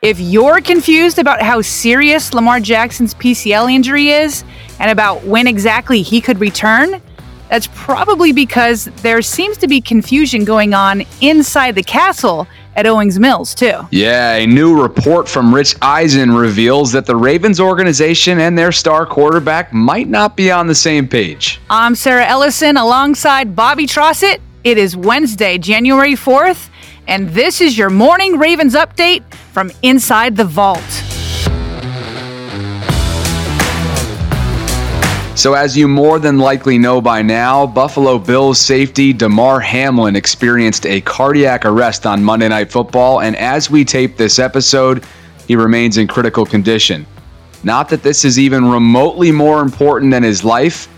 If you're confused about how serious Lamar Jackson's PCL injury is and about when exactly he could return, that's probably because there seems to be confusion going on inside the castle at Owings Mills, too. Yeah, a new report from Rich Eisen reveals that the Ravens organization and their star quarterback might not be on the same page. I'm Sarah Ellison alongside Bobby Trossett. It is Wednesday, January 4th, and this is your morning Ravens update from inside the vault. So, as you more than likely know by now, Buffalo Bills safety Damar Hamlin experienced a cardiac arrest on Monday Night Football, and as we tape this episode, he remains in critical condition. Not that this is even remotely more important than his life,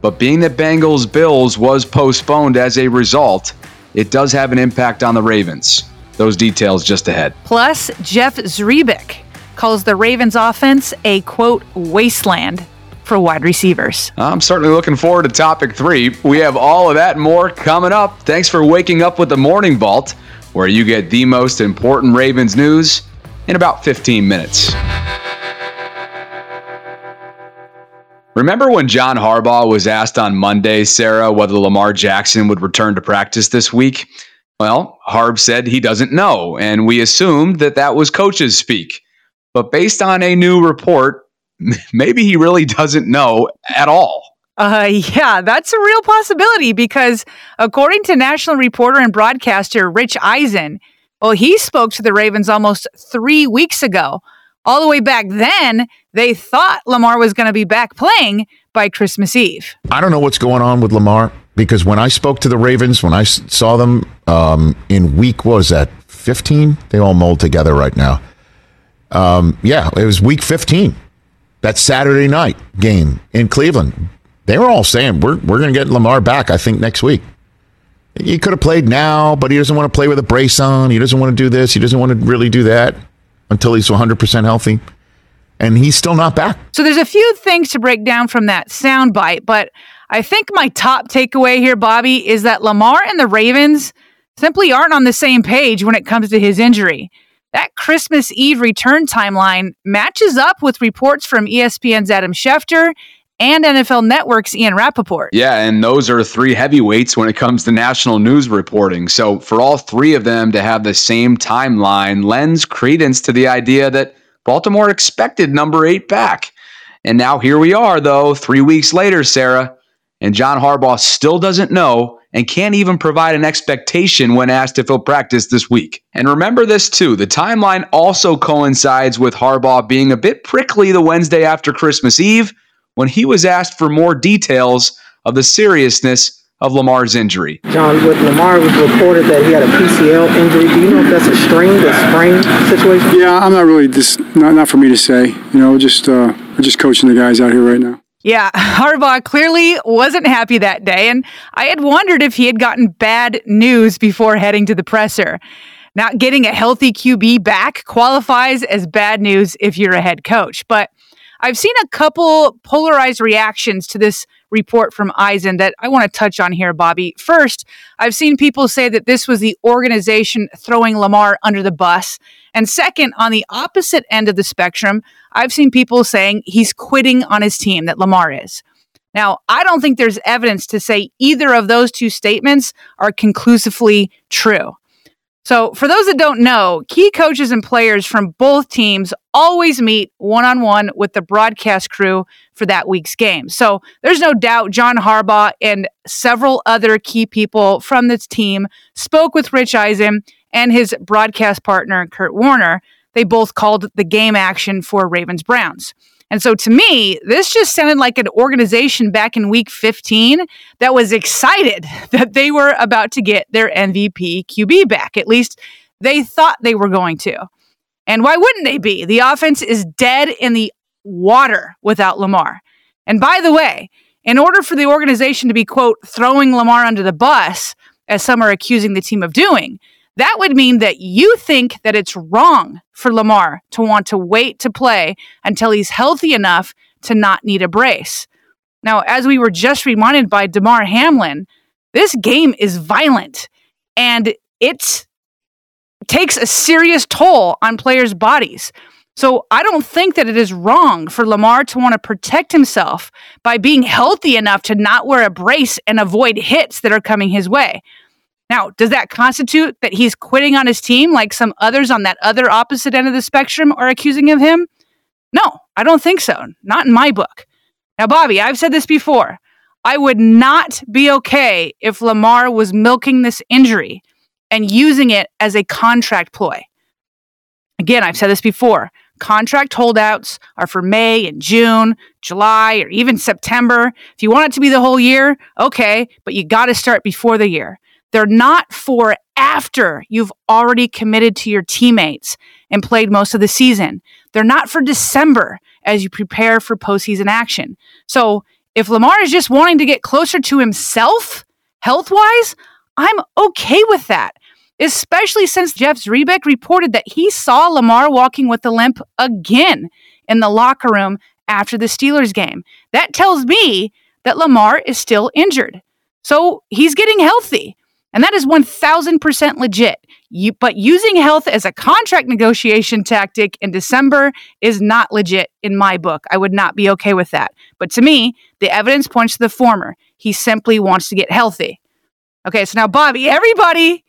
but being that Bengals Bills was postponed as a result, it does have an impact on the Ravens. Those details just ahead. Plus, Jeff Zrebiec calls the Ravens offense a quote wasteland for wide receivers. I'm certainly looking forward to topic three. We have all of that and more coming up. Thanks for waking up with the Morning Vault, where you get the most important Ravens news in about 15 minutes. Remember when John Harbaugh was asked on Monday, Sarah, whether Lamar Jackson would return to practice this week? Well, Harb said he doesn't know, and we assumed that that was coaches speak. But based on a new report, maybe he really doesn't know at all. Uh, yeah, that's a real possibility because according to national reporter and broadcaster Rich Eisen, well, he spoke to the Ravens almost three weeks ago. All the way back then, they thought Lamar was going to be back playing by Christmas Eve. I don't know what's going on with Lamar because when I spoke to the Ravens, when I saw them um, in week, was that, 15? They all mold together right now. Um, yeah, it was week 15 that Saturday night game in Cleveland. They were all saying we're we're going to get Lamar back. I think next week. He could have played now, but he doesn't want to play with a brace on. He doesn't want to do this. He doesn't want to really do that until he's 100% healthy. And he's still not back. So there's a few things to break down from that soundbite, but I think my top takeaway here, Bobby, is that Lamar and the Ravens simply aren't on the same page when it comes to his injury that Christmas Eve return timeline matches up with reports from ESPN's Adam Schefter and NFL Network's Ian Rapoport. Yeah, and those are three heavyweights when it comes to national news reporting. So for all three of them to have the same timeline lends credence to the idea that Baltimore expected number eight back. And now here we are, though, three weeks later, Sarah, and John Harbaugh still doesn't know and can't even provide an expectation when asked if he'll practice this week. And remember this too the timeline also coincides with Harbaugh being a bit prickly the Wednesday after Christmas Eve when he was asked for more details of the seriousness of Lamar's injury. John, with Lamar was reported that he had a PCL injury. Do you know if that's a strain, a sprain situation? Yeah, I'm not really just not not for me to say. You know, just uh, we're just coaching the guys out here right now. Yeah, Harbaugh clearly wasn't happy that day, and I had wondered if he had gotten bad news before heading to the presser. Not getting a healthy QB back qualifies as bad news if you're a head coach. But I've seen a couple polarized reactions to this report from Eisen that I want to touch on here, Bobby. First, I've seen people say that this was the organization throwing Lamar under the bus. And second, on the opposite end of the spectrum, I've seen people saying he's quitting on his team, that Lamar is. Now, I don't think there's evidence to say either of those two statements are conclusively true. So, for those that don't know, key coaches and players from both teams always meet one on one with the broadcast crew for that week's game. So, there's no doubt John Harbaugh and several other key people from this team spoke with Rich Eisen and his broadcast partner, Kurt Warner. They both called the game action for Ravens Browns. And so to me, this just sounded like an organization back in week 15 that was excited that they were about to get their MVP QB back. At least they thought they were going to. And why wouldn't they be? The offense is dead in the water without Lamar. And by the way, in order for the organization to be, quote, throwing Lamar under the bus, as some are accusing the team of doing, that would mean that you think that it's wrong for Lamar to want to wait to play until he's healthy enough to not need a brace. Now, as we were just reminded by Damar Hamlin, this game is violent and it takes a serious toll on players' bodies. So I don't think that it is wrong for Lamar to want to protect himself by being healthy enough to not wear a brace and avoid hits that are coming his way. Now, does that constitute that he's quitting on his team like some others on that other opposite end of the spectrum are accusing of him? No, I don't think so. Not in my book. Now, Bobby, I've said this before. I would not be okay if Lamar was milking this injury and using it as a contract ploy. Again, I've said this before. Contract holdouts are for May and June, July, or even September. If you want it to be the whole year, okay, but you got to start before the year. They're not for after you've already committed to your teammates and played most of the season. They're not for December as you prepare for postseason action. So if Lamar is just wanting to get closer to himself health wise, I'm okay with that. Especially since Jeff Zrebiec reported that he saw Lamar walking with a limp again in the locker room after the Steelers game. That tells me that Lamar is still injured. So he's getting healthy. And that is 1000% legit. You, but using health as a contract negotiation tactic in December is not legit in my book. I would not be okay with that. But to me, the evidence points to the former. He simply wants to get healthy. Okay, so now, Bobby, everybody,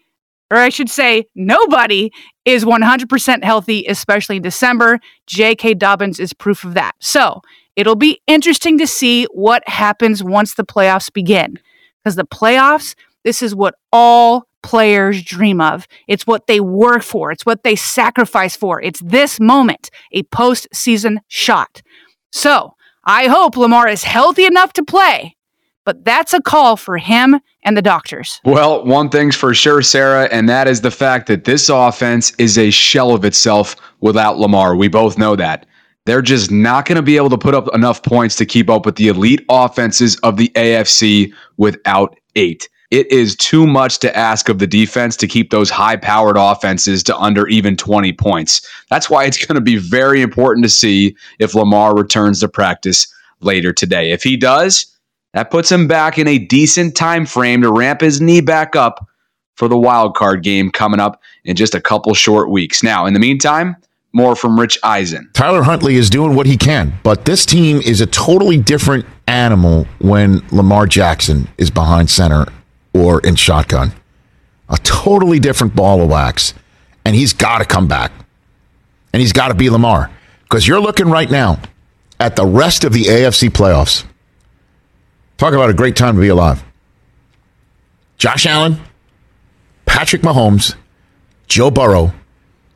or I should say, nobody is 100% healthy, especially in December. J.K. Dobbins is proof of that. So it'll be interesting to see what happens once the playoffs begin. Because the playoffs, this is what all players dream of. It's what they work for. It's what they sacrifice for. It's this moment, a postseason shot. So I hope Lamar is healthy enough to play, but that's a call for him and the doctors. Well, one thing's for sure, Sarah, and that is the fact that this offense is a shell of itself without Lamar. We both know that. They're just not going to be able to put up enough points to keep up with the elite offenses of the AFC without eight it is too much to ask of the defense to keep those high powered offenses to under even 20 points. That's why it's going to be very important to see if Lamar returns to practice later today. If he does, that puts him back in a decent time frame to ramp his knee back up for the wild card game coming up in just a couple short weeks. Now, in the meantime, more from Rich Eisen. Tyler Huntley is doing what he can, but this team is a totally different animal when Lamar Jackson is behind center or in shotgun. A totally different ball of wax. And he's got to come back. And he's got to be Lamar. Because you're looking right now at the rest of the AFC playoffs. Talk about a great time to be alive. Josh Allen, Patrick Mahomes, Joe Burrow,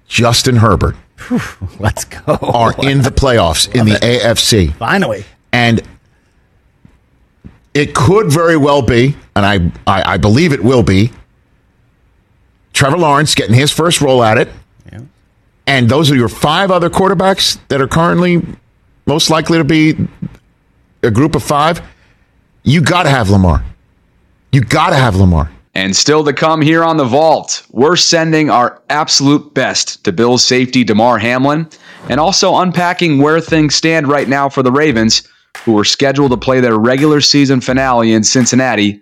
Justin Herbert. Let's go. Are in the playoffs in the it. AFC. Finally. And it could very well be, and I, I, I believe it will be, Trevor Lawrence getting his first roll at it. Yeah. And those are your five other quarterbacks that are currently most likely to be a group of five. You got to have Lamar. You got to have Lamar. And still to come here on the vault, we're sending our absolute best to Bills safety Damar Hamlin and also unpacking where things stand right now for the Ravens who are scheduled to play their regular season finale in Cincinnati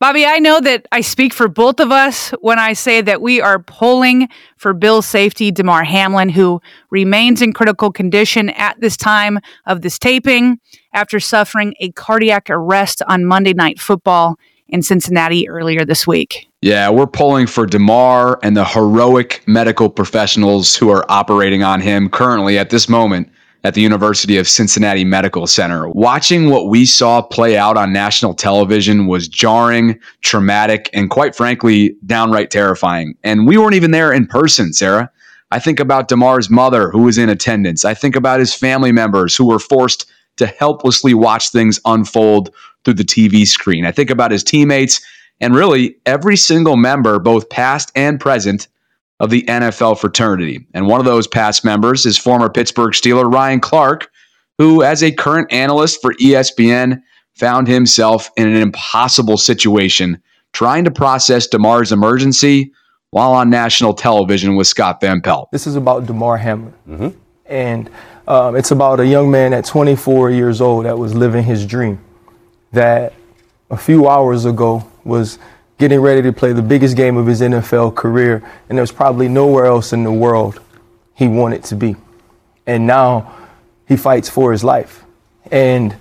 Bobby, I know that I speak for both of us when I say that we are pulling for Bills safety, Damar Hamlin, who remains in critical condition at this time of this taping after suffering a cardiac arrest on Monday Night Football in Cincinnati earlier this week. Yeah, we're pulling for Damar and the heroic medical professionals who are operating on him currently at this moment at the University of Cincinnati Medical Center. Watching what we saw play out on national television was jarring, traumatic, and quite frankly, downright terrifying. And we weren't even there in person, Sarah. I think about Damar's mother who was in attendance. I think about his family members who were forced to helplessly watch things unfold through the TV screen. I think about his teammates and really every single member, both past and present, of the NFL fraternity. And one of those past members is former Pittsburgh Steeler Ryan Clark, who, as a current analyst for ESPN, found himself in an impossible situation trying to process Damar's emergency while on national television with Scott Van Pelt. This is about Damar Hamlin. Mm-hmm. And um, it's about a young man at 24 years old that was living his dream. That a few hours ago was getting ready to play the biggest game of his NFL career, and there's probably nowhere else in the world he wanted to be. And now he fights for his life. And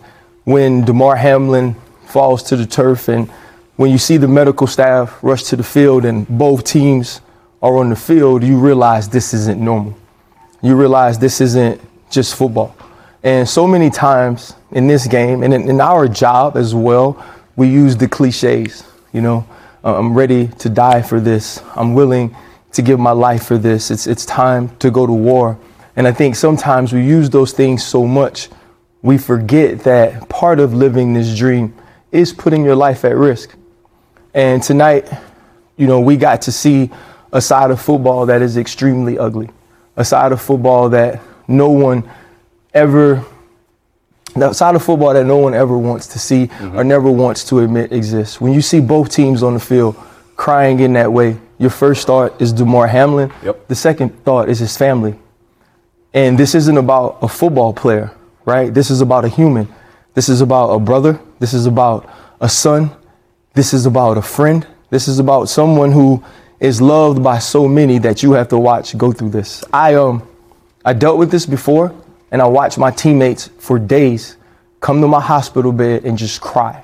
when Damar Hamlin falls to the turf, and when you see the medical staff rush to the field and both teams are on the field, you realize this isn't normal. You realize this isn't just football. And so many times in this game, and in, in our job as well, we use the cliches, you know. Uh, I'm ready to die for this. I'm willing to give my life for this. It's, it's time to go to war. And I think sometimes we use those things so much, we forget that part of living this dream is putting your life at risk. And tonight, you know, we got to see a side of football that is extremely ugly, a side of football that no one ever the side of football that no one ever wants to see mm-hmm. or never wants to admit exists. When you see both teams on the field crying in that way, your first thought is Damar Hamlin. Yep. The second thought is his family. And this isn't about a football player, right? This is about a human. This is about a brother. This is about a son. This is about a friend. This is about someone who is loved by so many that you have to watch go through this. I um I dealt with this before and I watched my teammates for days come to my hospital bed and just cry.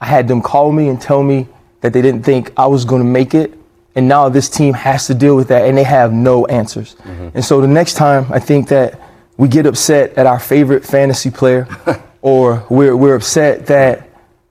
I had them call me and tell me that they didn't think I was going to make it. And now this team has to deal with that and they have no answers. Mm-hmm. And so the next time I think that we get upset at our favorite fantasy player or we're, we're upset that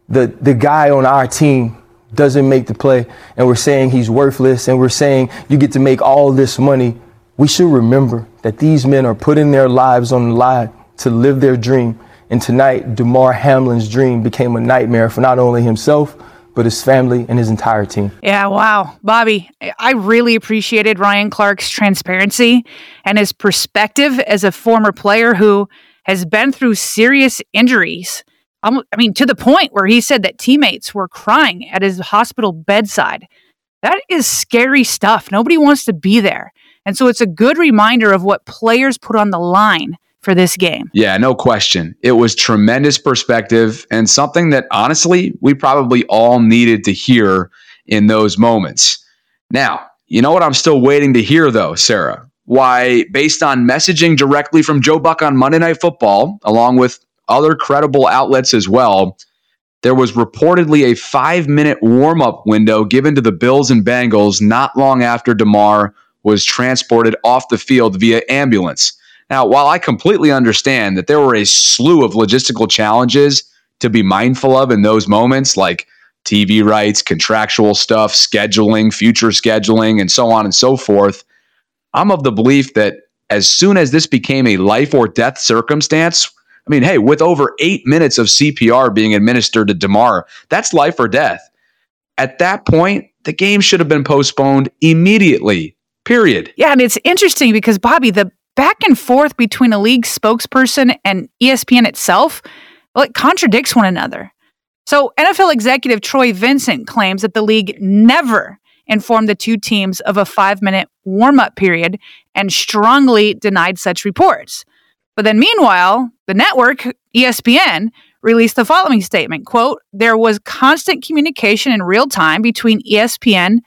the, the guy on our team doesn't make the play and we're saying he's worthless and we're saying you get to make all this money we should remember that these men are putting their lives on the line to live their dream. And tonight, Damar Hamlin's dream became a nightmare for not only himself, but his family and his entire team. Yeah, wow. Bobby, I really appreciated Ryan Clark's transparency and his perspective as a former player who has been through serious injuries. Um, I mean, to the point where he said that teammates were crying at his hospital bedside. That is scary stuff. Nobody wants to be there. And so it's a good reminder of what players put on the line for this game. Yeah, no question. It was tremendous perspective and something that honestly, we probably all needed to hear in those moments. Now, you know what I'm still waiting to hear though, Sarah? Why, based on messaging directly from Joe Buck on Monday Night Football, along with other credible outlets as well, there was reportedly a five minute warm up window given to the Bills and Bengals not long after Damar was transported off the field via ambulance. Now, while I completely understand that there were a slew of logistical challenges to be mindful of in those moments, like TV rights, contractual stuff, scheduling, future scheduling, and so on and so forth, I'm of the belief that as soon as this became a life or death circumstance, I mean, hey, with over eight minutes of CPR being administered to Damar, that's life or death. At that point, the game should have been postponed immediately. Period. Yeah, and it's interesting because Bobby, the back and forth between a league spokesperson and ESPN itself, well, it contradicts one another. So, NFL executive Troy Vincent claims that the league never informed the two teams of a five minute warm up period and strongly denied such reports. But then, meanwhile, the network, ESPN, released the following statement quote there was constant communication in real time between espn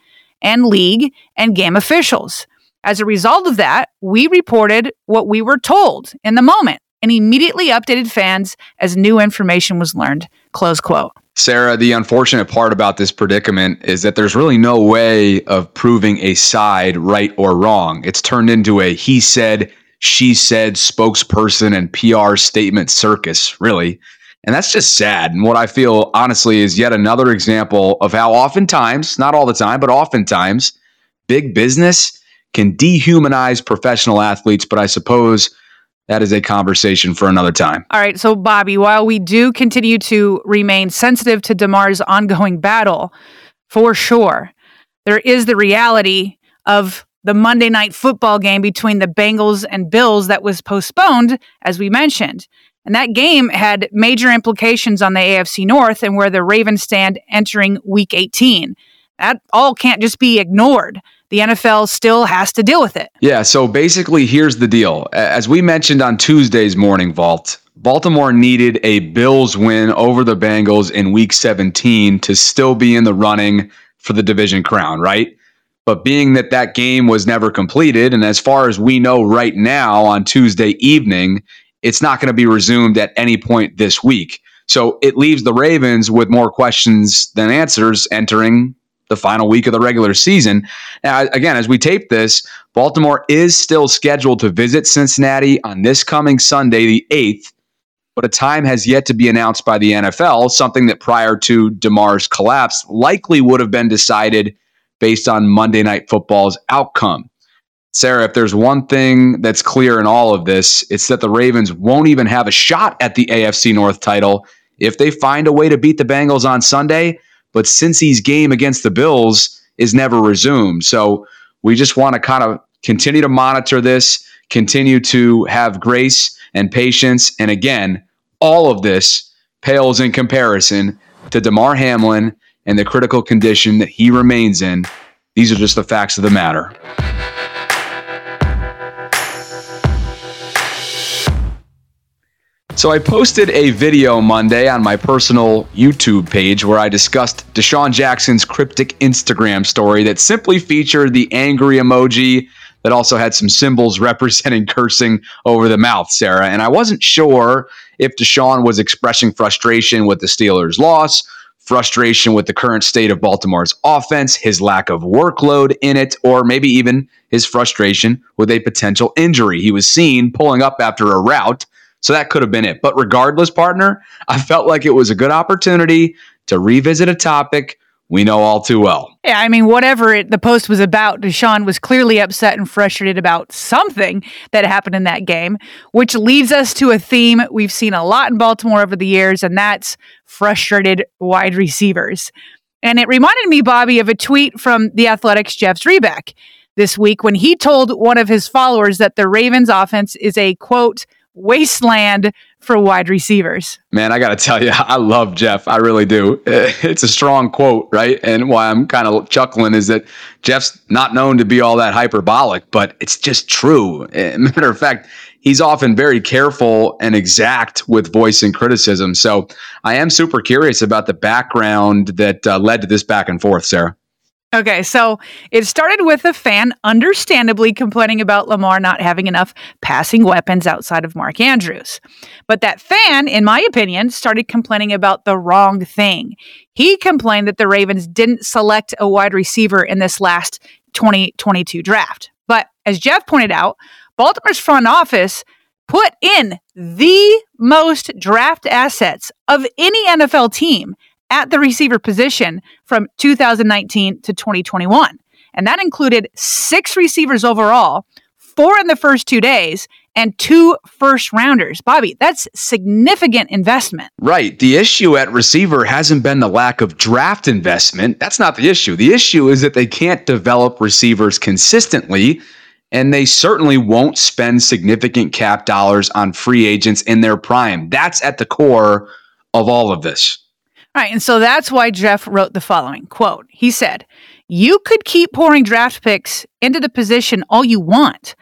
and league and game officials as a result of that, we reported what we were told in the moment and immediately updated fans as new information was learned. Close quote. Sarah, the unfortunate part about this predicament is that there's really no way of proving a side right or wrong. It's turned into a he said, she said spokesperson and PR statement circus, really. And that's just sad. And what I feel, honestly, is yet another example of how oftentimes, not all the time, but oftentimes, big business can dehumanize professional athletes, but I suppose that is a conversation for another time. All right. So, Bobby, while we do continue to remain sensitive to Damar's ongoing battle, for sure, there is the reality of the Monday night football game between the Bengals and Bills that was postponed, as we mentioned. And that game had major implications on the AFC North and where the Ravens stand entering week 18. That all can't just be ignored the NFL still has to deal with it. Yeah. So basically, here's the deal. As we mentioned on Tuesday's Morning Vault, Baltimore needed a Bills win over the Bengals in week 17 to still be in the running for the division crown, right? But being that that game was never completed, and as far as we know right now on Tuesday evening, it's not going to be resumed at any point this week. So it leaves the Ravens with more questions than answers entering the final week of the regular season. Now, again, as we tape this, Baltimore is still scheduled to visit Cincinnati on this coming Sunday, the 8th, but a time has yet to be announced by the NFL, something that prior to Damar's collapse likely would have been decided based on Monday Night Football's outcome. Sarah, if there's one thing that's clear in all of this, it's that the Ravens won't even have a shot at the AFC North title if they find a way to beat the Bengals on Sunday but since Cincy's game against the Bills is never resumed. So we just want to kind of continue to monitor this, continue to have grace and patience. And again, all of this pales in comparison to Damar Hamlin and the critical condition that he remains in. These are just the facts of the matter. So I posted a video Monday on my personal YouTube page where I discussed DeSean Jackson's cryptic Instagram story that simply featured the angry emoji that also had some symbols representing cursing over the mouth, Sarah. And I wasn't sure if DeSean was expressing frustration with the Steelers' loss, frustration with the current state of Baltimore's offense, his lack of workload in it, or maybe even his frustration with a potential injury. He was seen pulling up after a route so that could have been it. But regardless, partner, I felt like it was a good opportunity to revisit a topic we know all too well. Yeah, I mean, whatever it, the post was about, DeSean was clearly upset and frustrated about something that happened in that game, which leads us to a theme we've seen a lot in Baltimore over the years, and that's frustrated wide receivers. And it reminded me, Bobby, of a tweet from the Athletic's Jeff Zrebiec this week when he told one of his followers that the Ravens offense is a quote, wasteland for wide receivers. Man, I got to tell you, I love Jeff. I really do. It's a strong quote, right? And why I'm kind of chuckling is that Jeff's not known to be all that hyperbolic, but it's just true. Matter of fact, he's often very careful and exact with voice and criticism. So I am super curious about the background that uh, led to this back and forth, Sarah. Okay, so it started with a fan understandably complaining about Lamar not having enough passing weapons outside of Mark Andrews. But that fan, in my opinion, started complaining about the wrong thing. He complained that the Ravens didn't select a wide receiver in this last 2022 draft. But as Jeff pointed out, Baltimore's front office put in the most draft assets of any NFL team at the receiver position from 2019 to 2021. And that included six receivers overall, four in the first two days, and two first rounders. Bobby, that's significant investment. Right. The issue at receiver hasn't been the lack of draft investment. That's not the issue. The issue is that they can't develop receivers consistently, and they certainly won't spend significant cap dollars on free agents in their prime. That's at the core of all of this. Right. And so that's why Jeff wrote the following quote. He said, You could keep pouring draft picks into the position all you want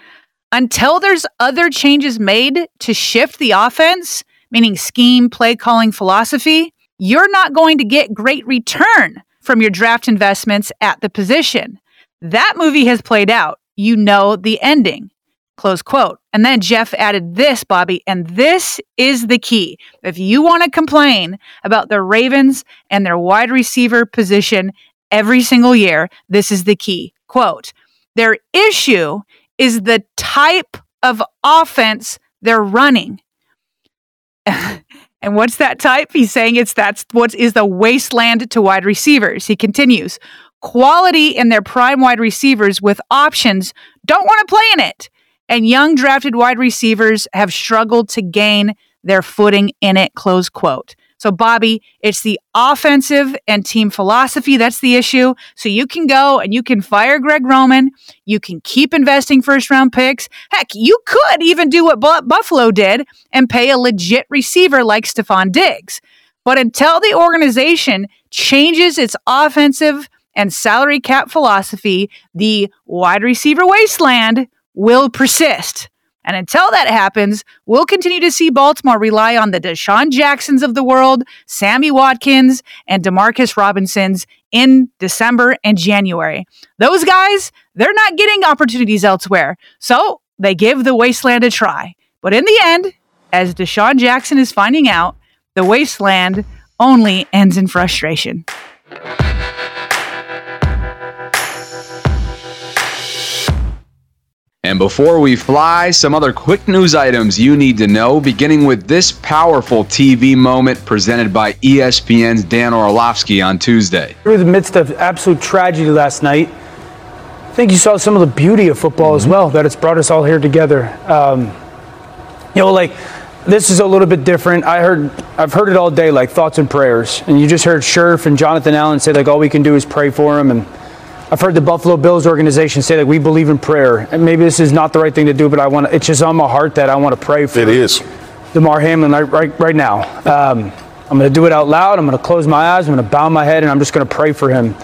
until there's other changes made to shift the offense, meaning scheme, play calling, philosophy. You're not going to get great return from your draft investments at the position. That movie has played out. You know the ending. Close quote. And then Jeff added this, Bobby, and this is the key. If you want to complain about the Ravens and their wide receiver position every single year, this is the key. Quote, their issue is the type of offense they're running. and what's that type? He's saying it's that's what is the wasteland to wide receivers. He continues, quality in their prime wide receivers with options don't want to play in it and young drafted wide receivers have struggled to gain their footing in it, close quote. So, Bobby, it's the offensive and team philosophy that's the issue. So, you can go and you can fire Greg Roman. You can keep investing first round picks. Heck, you could even do what Buffalo did and pay a legit receiver like Stefon Diggs. But until the organization changes its offensive and salary cap philosophy, the wide receiver wasteland will persist. And until that happens, we'll continue to see Baltimore rely on the DeSean Jacksons of the world, Sammy Watkins, and Demarcus Robinsons in December and January. Those guys, they're not getting opportunities elsewhere. So they give the wasteland a try. But in the end, as DeSean Jackson is finding out, the wasteland only ends in frustration. And before we fly, some other quick news items you need to know, beginning with this powerful TV moment presented by ESPN's Dan Orlovsky on Tuesday. Through the midst of absolute tragedy last night, I think you saw some of the beauty of football mm-hmm. as well, that it's brought us all here together. Um, you know, like, this is a little bit different. I heard, I've heard it all day, like thoughts and prayers. And you just heard Scherff and Jonathan Allen say, like, all we can do is pray for him. And I've heard the Buffalo Bills organization say that we believe in prayer. And maybe this is not the right thing to do, but I want to, it's just on my heart that I want to pray for It is. Damar Hamlin right, right, right now. Um, I'm going to do it out loud. I'm going to close my eyes. I'm going to bow my head and I'm just going to pray for him.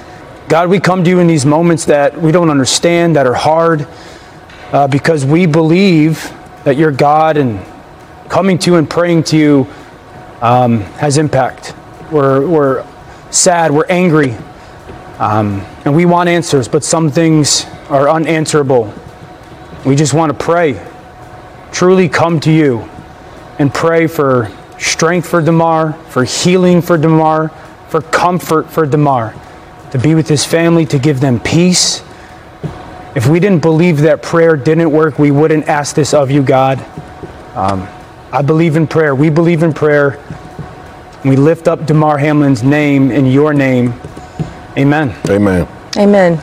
God, we come to you in these moments that we don't understand, that are hard, uh, because we believe that you're God and coming to you and praying to you um, has impact. We're, we're sad, we're angry, um, and we want answers, but some things are unanswerable. We just want to pray. Truly come to you and pray for strength for Damar, for healing for Damar, for comfort for Damar, to be with his family, to give them peace. If we didn't believe that prayer didn't work, we wouldn't ask this of you, God. Um, I believe in prayer. We believe in prayer. We lift up Damar Hamlin's name in your name Amen. Amen. Amen.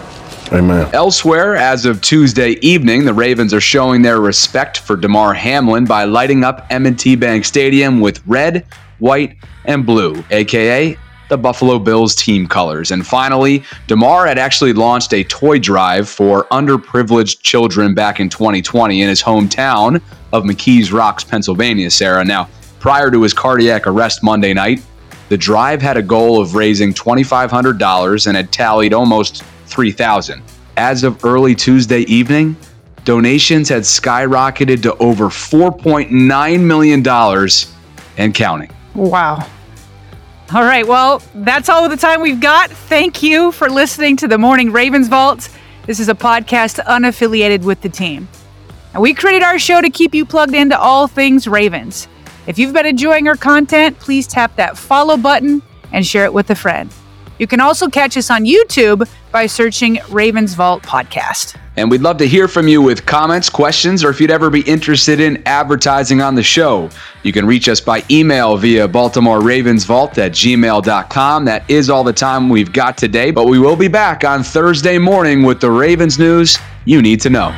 Amen. Elsewhere, as of Tuesday evening, the Ravens are showing their respect for Damar Hamlin by lighting up M&T Bank Stadium with red, white, and blue, aka the Buffalo Bills team colors. And finally, Damar had actually launched a toy drive for underprivileged children back in 2020 in his hometown of McKees Rocks, Pennsylvania, Sarah. Now, prior to his cardiac arrest Monday night, the drive had a goal of raising $2,500 and had tallied almost 3000 As of early Tuesday evening, donations had skyrocketed to over $4.9 million and counting. Wow. All right. Well, that's all the time we've got. Thank you for listening to the Morning Ravens Vault. This is a podcast unaffiliated with the team. And we created our show to keep you plugged into all things Ravens. If you've been enjoying our content, please tap that follow button and share it with a friend. You can also catch us on YouTube by searching Ravens Vault Podcast. And we'd love to hear from you with comments, questions, or if you'd ever be interested in advertising on the show. You can reach us by email via Baltimore Ravens at gmail.com. That is all the time we've got today, but we will be back on Thursday morning with the Ravens news you need to know.